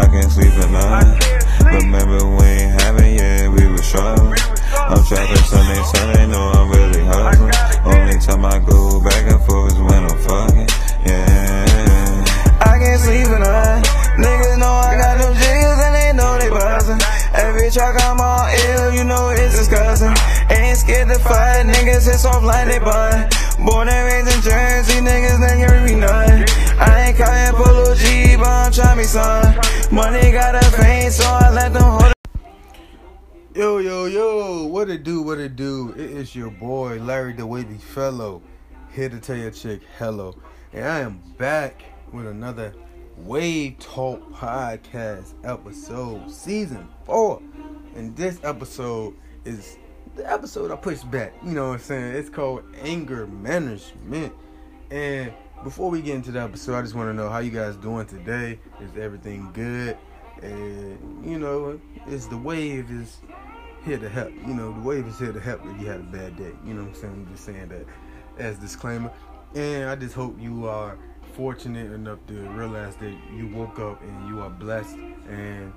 I can't sleep at night. Remember we ain't having yet, we was struggling. I'm trapping Sunday, Sunday, know I'm really hustling. Only time I go back and forth is when I'm fucking, yeah. Every track I'm on ill, you know it's disgusting. Ain't scared to fight, niggas hit soft like they bun. Born and raised in Jersey, niggas nigga me nothing. I ain't calling Polo G, but I'm trying me son. Money got a vein, so I let them hold Yo, yo, yo, what it do, what it do? It is your boy, Larry the Wavey Fellow, here to tell your chick hello. And I am back with another Wave Talk Podcast episode, season four. And this episode is the episode I pushed back. You know what I'm saying? It's called Anger Management. And before we get into the episode, I just want to know how you guys doing today. Is everything good? And you know, is the wave is here to help. You know, the wave is here to help if you had a bad day. You know what I'm saying? I'm just saying that as disclaimer. And I just hope you are fortunate enough to realize that you woke up and you are blessed and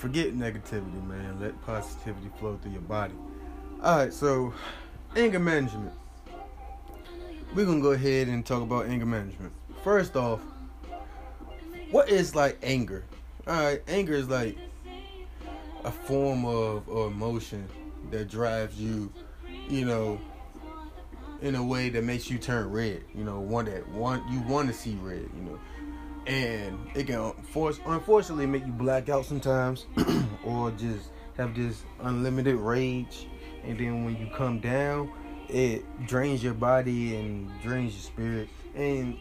forget negativity, man. Let positivity flow through your body. Alright, so anger management. We're gonna go ahead and talk about anger management. First off, what is like anger? Alright, anger is like a form of emotion that drives you, you know, in a way that makes you turn red. You know, one that want you want to see red. You know, and it can force unfortunately make you black out sometimes, or just have this unlimited rage. And then when you come down, it drains your body and drains your spirit, and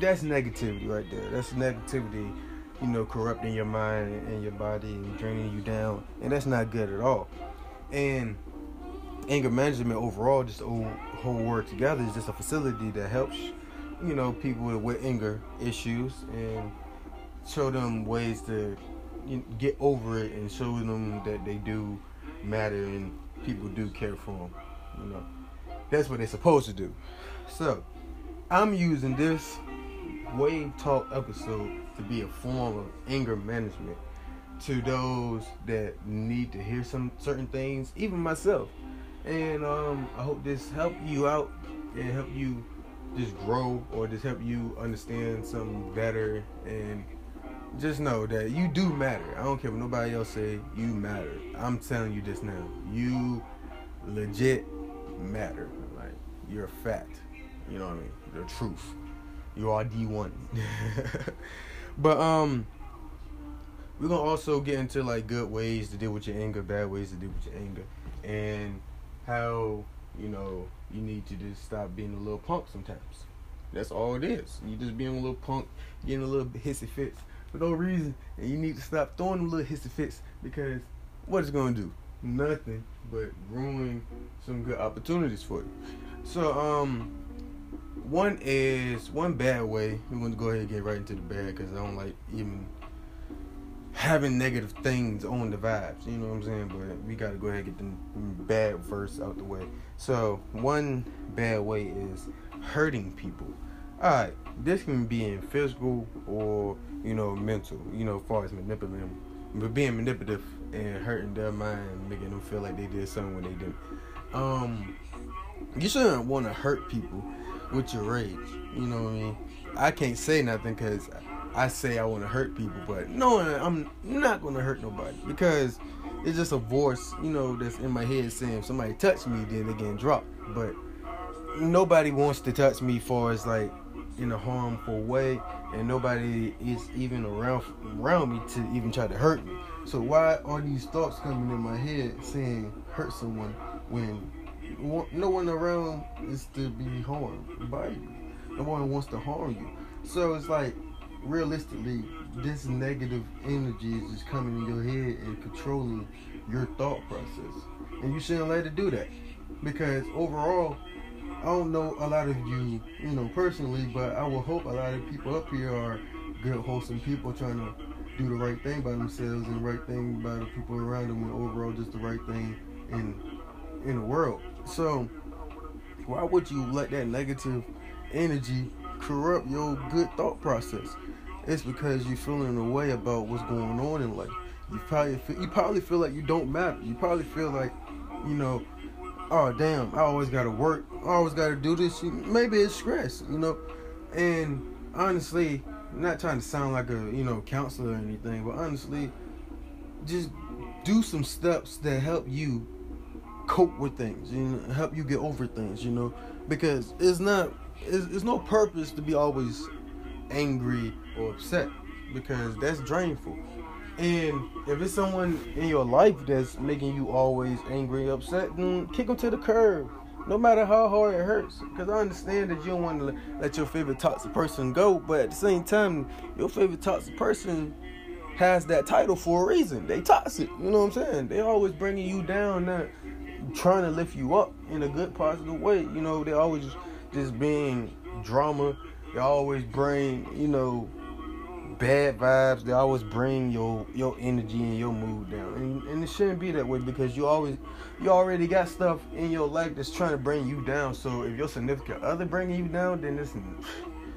that's negativity right there. That's negativity you know, corrupting your mind and your body and draining you down, and that's not good at all. And anger management overall, just the whole, whole word together, is just a facility that helps, you know, people with anger issues and show them ways to get over it and show them that they do matter and people do care for them. You know, that's what they're supposed to do. So, I'm using this Wave Talk episode to be a form of anger management to those that need to hear some certain things, even myself. And um, I hope this helped you out and help you just grow or just help you understand something better and just know that you do matter. I don't care what nobody else say, you matter. I'm telling you this now. You legit matter. Like you're a fact. You know what I mean? The truth. You are D1. but um we're gonna also get into like good ways to deal with your anger, bad ways to deal with your anger, and how you know you need to just stop being a little punk sometimes. That's all it is. You just being a little punk, getting a little hissy fits for no reason, and you need to stop throwing them little hissy fits because what it's gonna do? Nothing but ruin some good opportunities for you. So um one is one bad way. We're to go ahead and get right into the bad because I don't like even having negative things on the vibes. You know what I'm saying? But we got to go ahead and get the bad verse out the way. So one bad way is hurting people. All right, this can be in physical or you know mental. You know, as far as manipulative, but being manipulative and hurting their mind, making them feel like they did something when they didn't. Um, you shouldn't want to hurt people with your rage. You know what I mean? I can't say nothing because I say I want to hurt people, but no, I'm not going to hurt nobody because it's just a voice, you know, that's in my head saying if somebody touch me, then they getting dropped. But nobody wants to touch me for as like in a harmful way, and nobody is even around around me to even try to hurt me. So why are these thoughts coming in my head saying hurt someone when no one around is to be harmed by you. No one wants to harm you. So it's like realistically, this negative energy is just coming in your head and controlling your thought process. And you shouldn't let it do that. Because overall, I don't know a lot of you, you know, personally, but I will hope a lot of people up here are good, wholesome people trying to do the right thing by themselves and the right thing by the people around them and overall just the right thing in in the world. So why would you let that negative energy corrupt your good thought process? it's because you're feeling a way about what's going on in life. You probably feel, you probably feel like you don't matter. You probably feel like, you know, oh damn, I always gotta work. I always gotta do this. Maybe it's stress, you know. And honestly, I'm not trying to sound like a you know counselor or anything, but honestly, just do some steps that help you cope with things, you know, help you get over things, you know, because it's not, it's, it's no purpose to be always angry or upset because that's drainful. And if it's someone in your life that's making you always angry, upset, then kick them to the curb. No matter how hard it hurts. Because I understand that you don't want to let your favorite toxic person go, but at the same time, your favorite toxic person has that title for a reason. They toxic. You know what I'm saying? They always bringing you down, not trying to lift you up in a good, positive way. You know, they always just being drama. They always bring, you know, bad vibes. They always bring your your energy and your mood down, and, and it shouldn't be that way because you always you already got stuff in your life that's trying to bring you down. So if your significant other bringing you down, then there's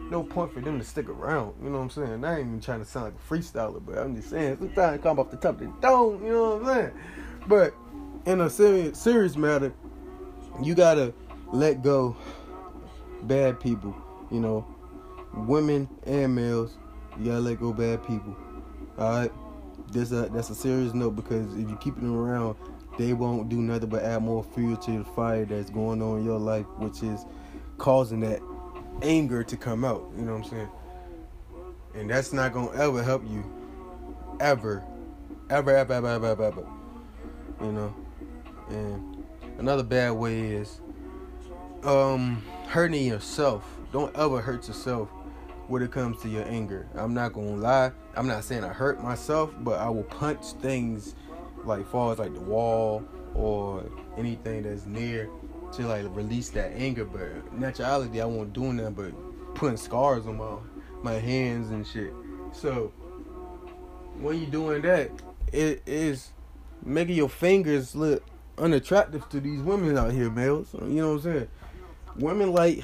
no point for them to stick around. You know what I'm saying? I ain't even trying to sound like a freestyler, but I'm just saying sometimes come off the top they don't. You know what I'm saying? But in a serious serious matter, you gotta let go bad people. You know, women and males you gotta let go bad people. Alright? This a that's a serious note because if you keep them around, they won't do nothing but add more fuel to the fire that's going on in your life, which is causing that anger to come out. You know what I'm saying? And that's not gonna ever help you. Ever. Ever, ever, ever, ever, ever, ever. You know? And another bad way is um hurting yourself. Don't ever hurt yourself when it comes to your anger. I'm not gonna lie. I'm not saying I hurt myself, but I will punch things like far as like the wall or anything that's near to like release that anger. But naturality, I won't do nothing but putting scars on my my hands and shit. So when you're doing that, it is making your fingers look unattractive to these women out here, males. You know what I'm saying? Women like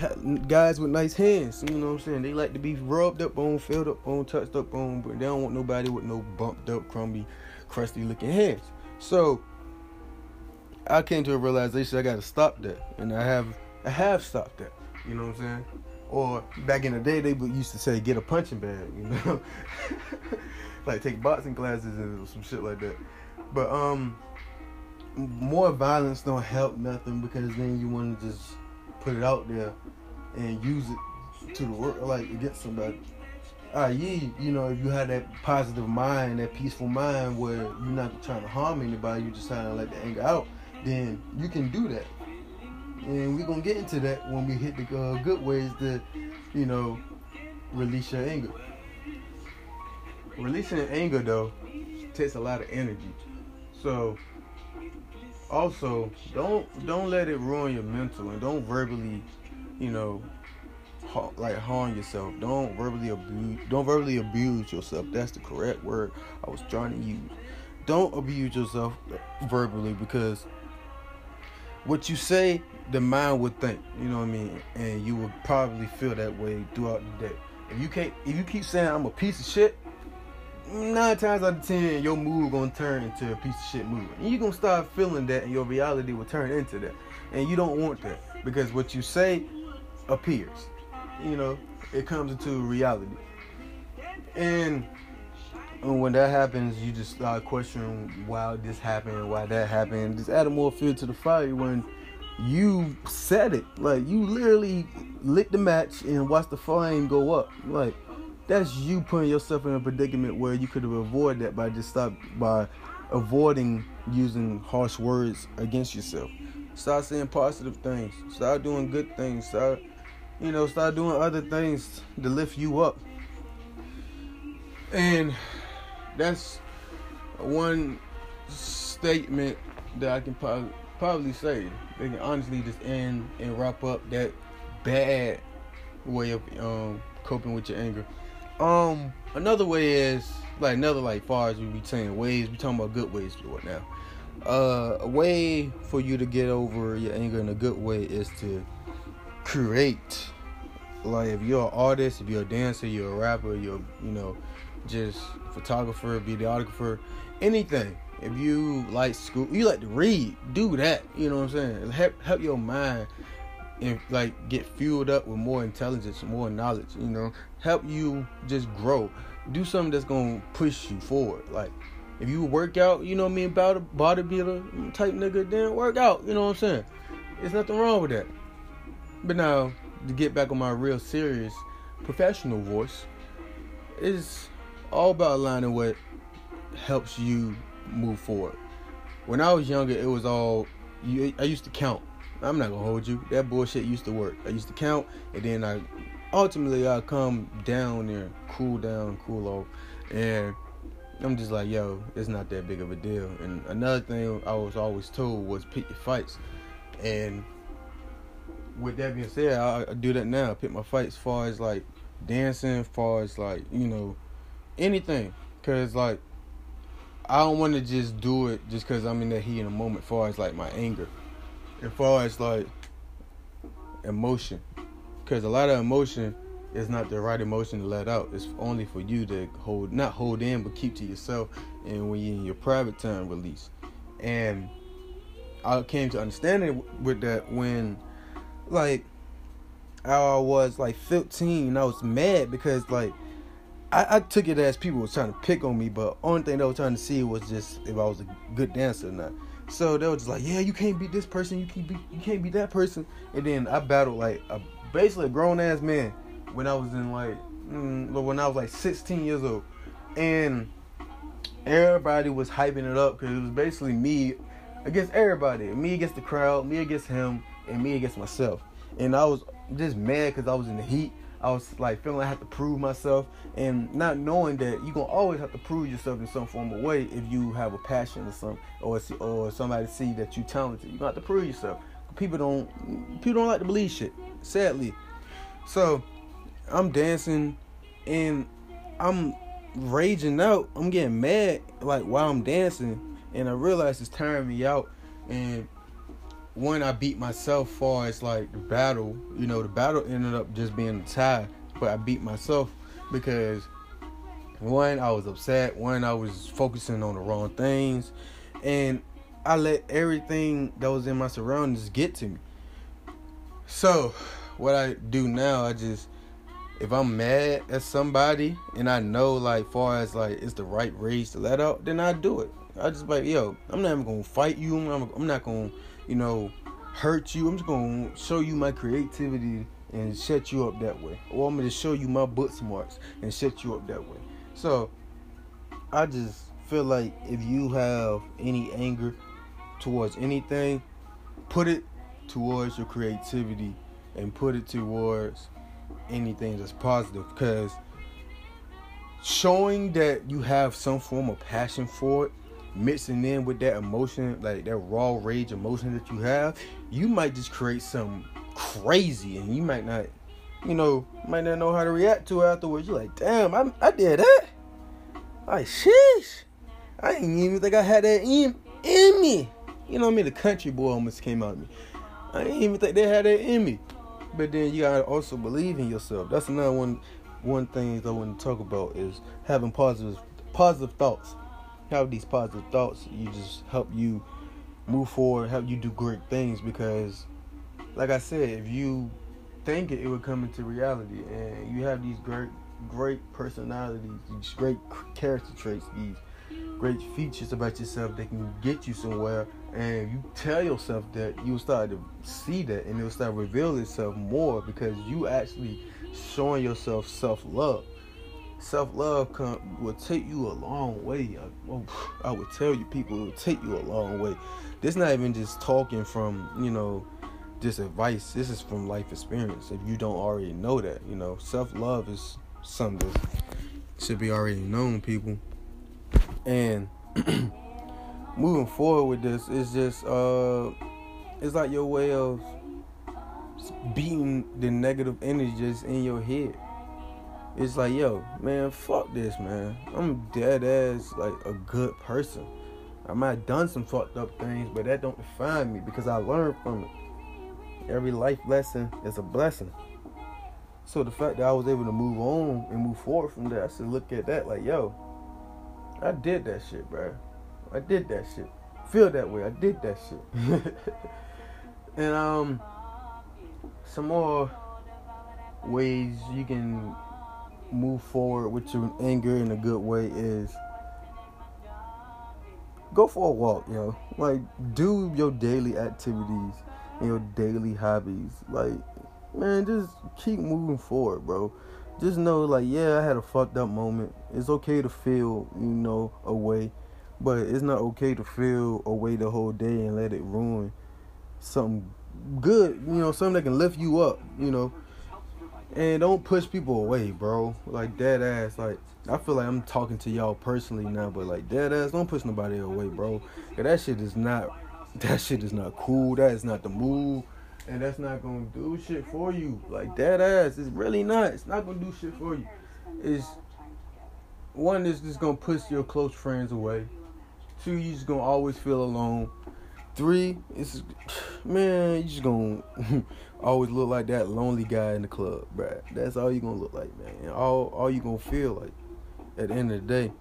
guys with nice hands. You know what I'm saying? They like to be rubbed up on, filled up on, touched up on, but they don't want nobody with no bumped up, crummy, crusty looking hands. So I came to a realization I got to stop that, and I have I have stopped that. You know what I'm saying? Or back in the day, they would used to say get a punching bag. You know, like take boxing classes and some shit like that. But um, more violence don't help nothing because then you want to just put it out there and use it to the work like against somebody. I.e., you know, if you have that positive mind, that peaceful mind where you're not trying to harm anybody, you're just trying to let the anger out, then you can do that. And we're gonna get into that when we hit the uh, good ways to, you know, release your anger. Releasing anger though takes a lot of energy. So also don't don't let it ruin your mental and don't verbally you know ha- like harm yourself. Don't verbally abuse don't verbally abuse yourself. That's the correct word i was trying to use. Don't abuse yourself verbally because what you say the mind would think you know what i mean? And you would probably feel that way throughout the day. If you can't if you keep saying i'm a piece of shit nine times out of ten, your mood gonna turn into a piece of shit mood. And you're gonna start feeling that, and your reality will turn into that. And you don't want that because what you say appears. You know, it comes into reality. And when that happens, you just start questioning why this happened, why that happened. Just add more fuel to the fire when you said it. Like you literally lit the match and watched the flame go up. Like that's you putting yourself in a predicament where you could have avoided that by just stop by avoiding using harsh words against yourself. Start saying positive things. Start doing good things. Start, you know, start doing other things to lift you up. And that's one statement that I can probably, probably say. They can honestly just end and wrap up that bad way of um, coping with your anger. Um, another way is like another like far as we be saying ways. We talking about good ways to do it now. Uh, a way for you to get over your anger in a good way is to create like if you're an artist, if you're a dancer, you're a rapper, you're you know, just photographer, videographer, anything. If you like school, you like to read, do that. You know what I'm saying? Help help your mind and like get fueled up with more intelligence, more knowledge. You know, help you just grow. Do something that's gonna push you forward. Like if you work out, you know what I mean, about a bodybuilder type nigga, then work out. You know what I'm saying? There's nothing wrong with that. But now to get back on my real serious professional voice is all about aligning what helps you move forward. When I was younger, it was all I used to count. I'm not gonna hold you. That bullshit used to work. I used to count, and then I ultimately I come down there, cool down, cool off, and I'm just like, yo, it's not that big of a deal. And another thing I was always told was pick your fights, and with that being said, I, I do that now. I pick my fights far as like dancing, far as like you know anything, cause like I don't want to just do it just cause I'm in that heat in a moment. Far as like my anger, as far as like emotion, cause a lot of emotion is not the right emotion to let out. It's only for you to hold, not hold in, but keep to yourself. And when you're in your private time, release. And I came to understanding with that when like I was like 15 I was mad because like I, I, took it as people was trying to pick on me, but only thing they were trying to see was just if I was a good dancer or not. So they were just like, yeah, you can't beat this person, you can't beat you can't beat that person. And then I battled like a basically a grown ass man when I was in like mm, when I was like 16 years old, and everybody was hyping it up because it was basically me against everybody, me against the crowd, me against him, and me against myself. And I was just mad because I was in the heat. I was like feeling I had to prove myself and not knowing that you're gonna always have to prove yourself in some form of way if you have a passion or something or or somebody see that you're talented. You're gonna have to prove yourself. People don't people don't like to believe shit, sadly. So I'm dancing and I'm raging out. I'm getting mad like while I'm dancing and I realize it's tiring me out and when I beat myself far as like the battle, you know, the battle ended up just being a tie, but I beat myself because one, I was upset, one, I was focusing on the wrong things, and I let everything that was in my surroundings get to me. So, what I do now, I just if I'm mad at somebody and I know like far as like it's the right rage to let out, then I do it. I just like, yo, I'm not even gonna fight you. I'm, I'm not gonna you know, hurt you. I'm just gonna show you my creativity and set you up that way. Or I'm gonna show you my book smarts and set you up that way. So I just feel like if you have any anger towards anything, put it towards your creativity and put it towards anything that's positive because showing that you have some form of passion for it mixing in with that emotion, like that raw rage emotion that you have, you might just create some crazy, and you might not, you know, might not know how to react to it afterwards. You're like, damn, I, I did that. Like, sheesh, I didn't even think I had that in in me. You know what I mean? The country boy almost came out of me. I didn't even think they had that in me. But then you gotta also believe in yourself. That's another one one thing I want to talk about is having positive positive thoughts have these positive thoughts, you just help you move forward, help you do great things because like I said, if you think it, it would come into reality. And you have these great great personalities, these great character traits, these great features about yourself that can get you somewhere. And you tell yourself that you'll start to see that and it'll start revealing itself more because you actually showing yourself self-love self love will take you a long way. I, oh, I would tell you, people, it will take you a long way. This not even just talking from you know this advice. This is from life experience. If you don't already know that, you know, self love is something that should be already known, people. And moving forward with this is just uh, it's like your way of beating the negative energies in your head it's like, yo, man, fuck this, man. I'm dead ass like a good person. I might have done some fucked up things, but that don't define me because I learned from it. Every life lesson is a blessing. So the fact that I was able to move on and move forward from that, I should look at that like, yo, I did that shit, bro. I did that shit. Feel that way. I did that shit. and um, some more ways you can move forward with your anger in a good way is go for a walk, yo. Like do your daily activities and your daily hobbies. Like, man, just keep moving forward, bro. Just know, like, yeah, I had a fucked up moment. It's okay to feel, you know, away, but it's not okay to feel away the whole day and let it ruin something good, you know, something that can lift you up, you know. And don't push people away, bro. Like dead ass. Like I feel like I'm talking to y'all personally now, but like dead ass, don't push nobody away, bro. Cause that shit is not that shit is not cool. That is not the move. And that's not gonna do shit for you. Like dead ass. It's really not. It's not gonna do shit for you. It's one is just gonna push your close friends away. Two, you just gonna always feel alone. Three, it's man, you just gonna always look like that lonely guy in the club, bruh. That's all you gonna look like, man. All all you gonna feel like at the end of the day.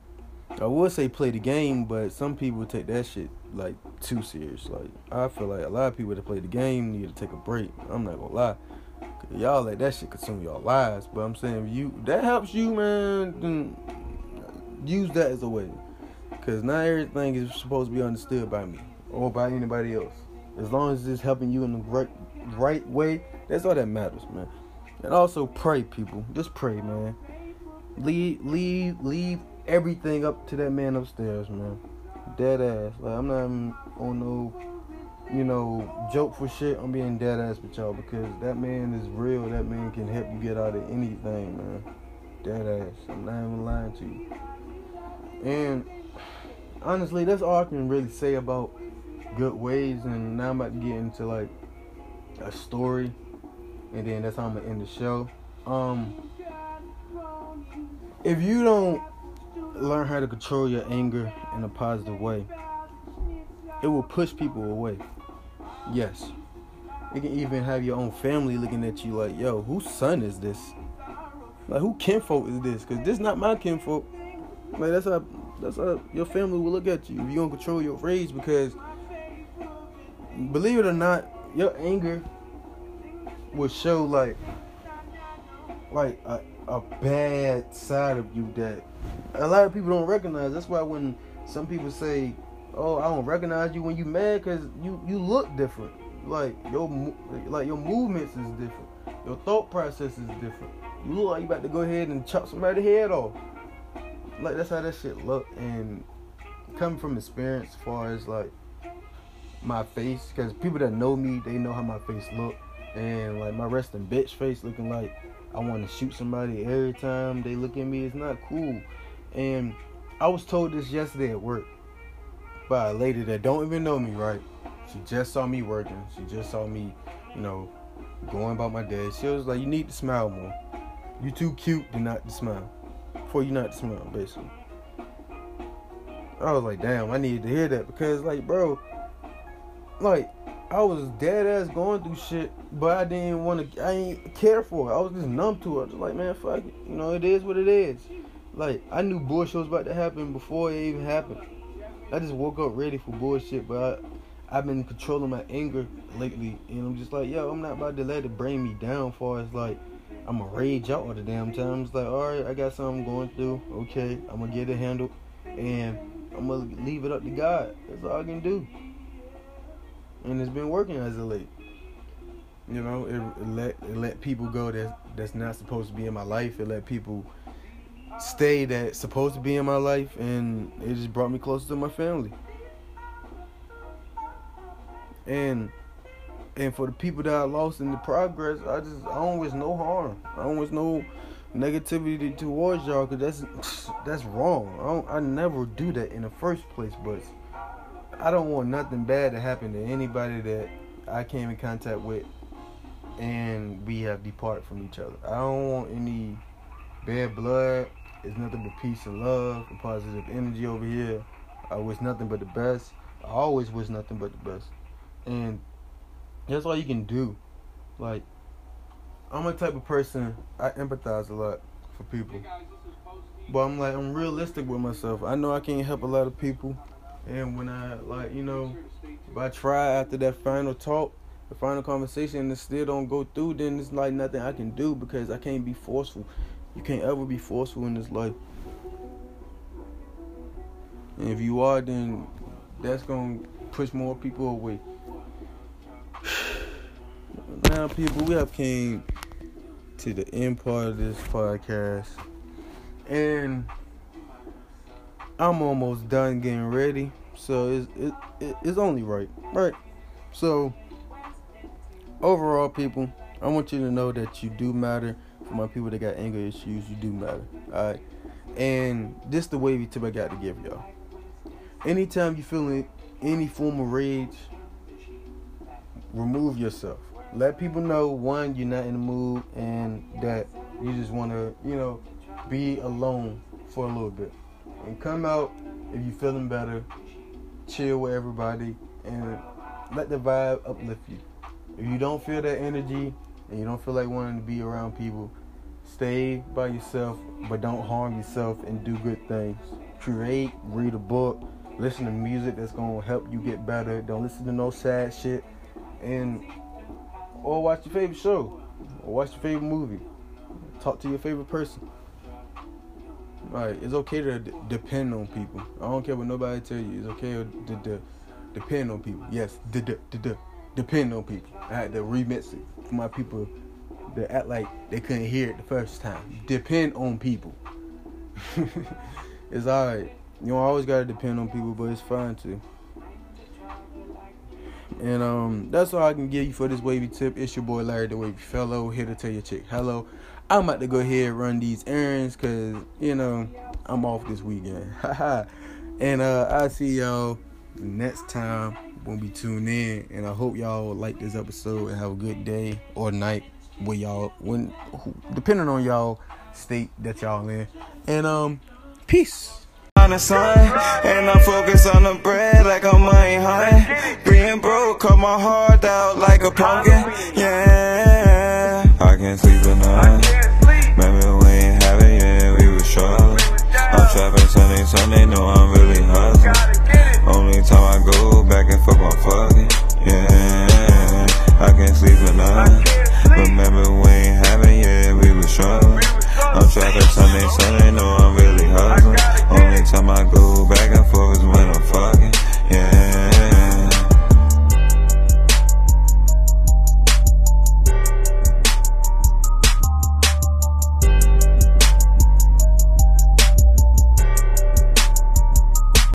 I would say play the game, but some people take that shit like too serious. Like I feel like a lot of people that play the game need to take a break. I'm not gonna lie. Y'all let that shit consume y'all lives. But I'm saying you that helps you, man, use that as a way. Cause not everything is supposed to be understood by me or by anybody else. As long as it's helping you in the right right way, that's all that matters, man. And also pray, people. Just pray, man. Leave leave leave everything up to that man upstairs, man. Dead ass. Like I'm not on no you know, joke for shit. I'm being dead ass with y'all because that man is real. That man can help you get out of anything, man. Dead ass. I'm not even lying to you. And honestly, that's all I can really say about good ways. And now I'm about to get into like a story, and then that's how I'm gonna end the show. Um, if you don't learn how to control your anger in a positive way, it will push people away. Yes. You can even have your own family looking at you like, yo, whose son is this? Like, who kinfolk is this? Because this not my kinfolk. Like, that's how, that's how your family will look at you if you don't control your rage. Because, believe it or not, your anger will show, like, like a, a bad side of you that a lot of people don't recognize. That's why when some people say, "Oh, I don't recognize you when you mad," because you you look different. Like your like your movements is different. Your thought process is different. You look like you about to go ahead and chop somebody's head off. Like that's how that shit look. And coming from experience, as far as like my face, because people that know me, they know how my face look, and like my resting bitch face looking like I want to shoot somebody every time they look at me. It's not cool. And I was told this yesterday at work by a lady that don't even know me, right? She just saw me working. She just saw me, you know, going about my day. She was like, "You need to smile more. You too cute to not to smile. For you not to smile, basically." I was like, "Damn, I needed to hear that because, like, bro, like." I was dead ass going through shit, but I didn't want to. I ain't care for it. I was just numb to it. Was like, man, fuck it. You know, it is what it is. Like I knew bullshit was about to happen before it even happened. I just woke up ready for bullshit, but I, I've been controlling my anger lately, and I'm just like, yo, I'm not about to let it bring me down. Far as like, I'm gonna rage out all the damn time. I'm like, all right, I got something going through. Okay, I'm gonna get it handled, and I'm gonna leave it up to God. That's all I can do and it's been working as of late. You know, it, it, let it let people go that that's not supposed to be in my life. It let people stay that's supposed to be in my life, and it just brought me closer to my family. And and for the people that I lost in the progress, I just I don't wish no harm. I don't wish no negativity towards y'all, cause that's that's wrong. I I never do that in the first place, but I don't want nothing bad to happen to anybody that I came in contact with and we have departed from each other. I don't want any bad blood. It's nothing but peace and love and positive energy over here. I wish nothing but the best. I always wish nothing but the best. And that's all you can do. Like, I'm a type of person I empathize a lot for people. But I'm like I'm realistic with myself. I know I can't help a lot of people and when I like, you know, if I try after that final talk, the final conversation and it still don't go through, then it's like nothing I can do because I can't be forceful. You can't ever be forceful in this life. And if you are, then that's gonna push more people away. Now, people, we have came to the end part of this podcast, and I'm almost done getting ready, so it's it, it, it's only right, right? So overall, people, I want you to know that you do matter. For my people that got anger issues, you do matter. All right, and this the wavy tip I got to give y'all. Anytime you feeling any form of rage, remove yourself. Let people know one you're not in the mood and that you just want to, you know, be alone for a little bit and come out if you're feeling better. Chill with everybody and let the vibe uplift you. If you don't feel that energy and you don't feel like wanting to be around people, stay by yourself, but don't harm yourself and do good things. Create, read a book, listen to music that's gonna help you get better. Don't listen to no sad shit, and or watch your favorite show, or watch your favorite movie. Talk to your favorite person. Right, it's okay to d- depend on people. I don't care what nobody tell you. It's okay to, to, to depend on people. Yes, d- d- d- depend on people. I had to remix it for my people that act like they couldn't hear it the first time. Depend on people. it's alright. You don't always gotta depend on people, but it's fine too. And um, that's all I can give you for this wavy tip. It's your boy Larry the Wavey Fellow here to tell your chick hello. I'm about to go ahead and run these errands because you know I'm off this weekend. and uh, I see y'all next time when we tune in. And I hope y'all like this episode and have a good day or night with y'all when depending on y'all state that y'all in. And um, peace on the sun, and I'm focused on the bread like I'm money high. Being broke, cut my heart out like a pumpkin.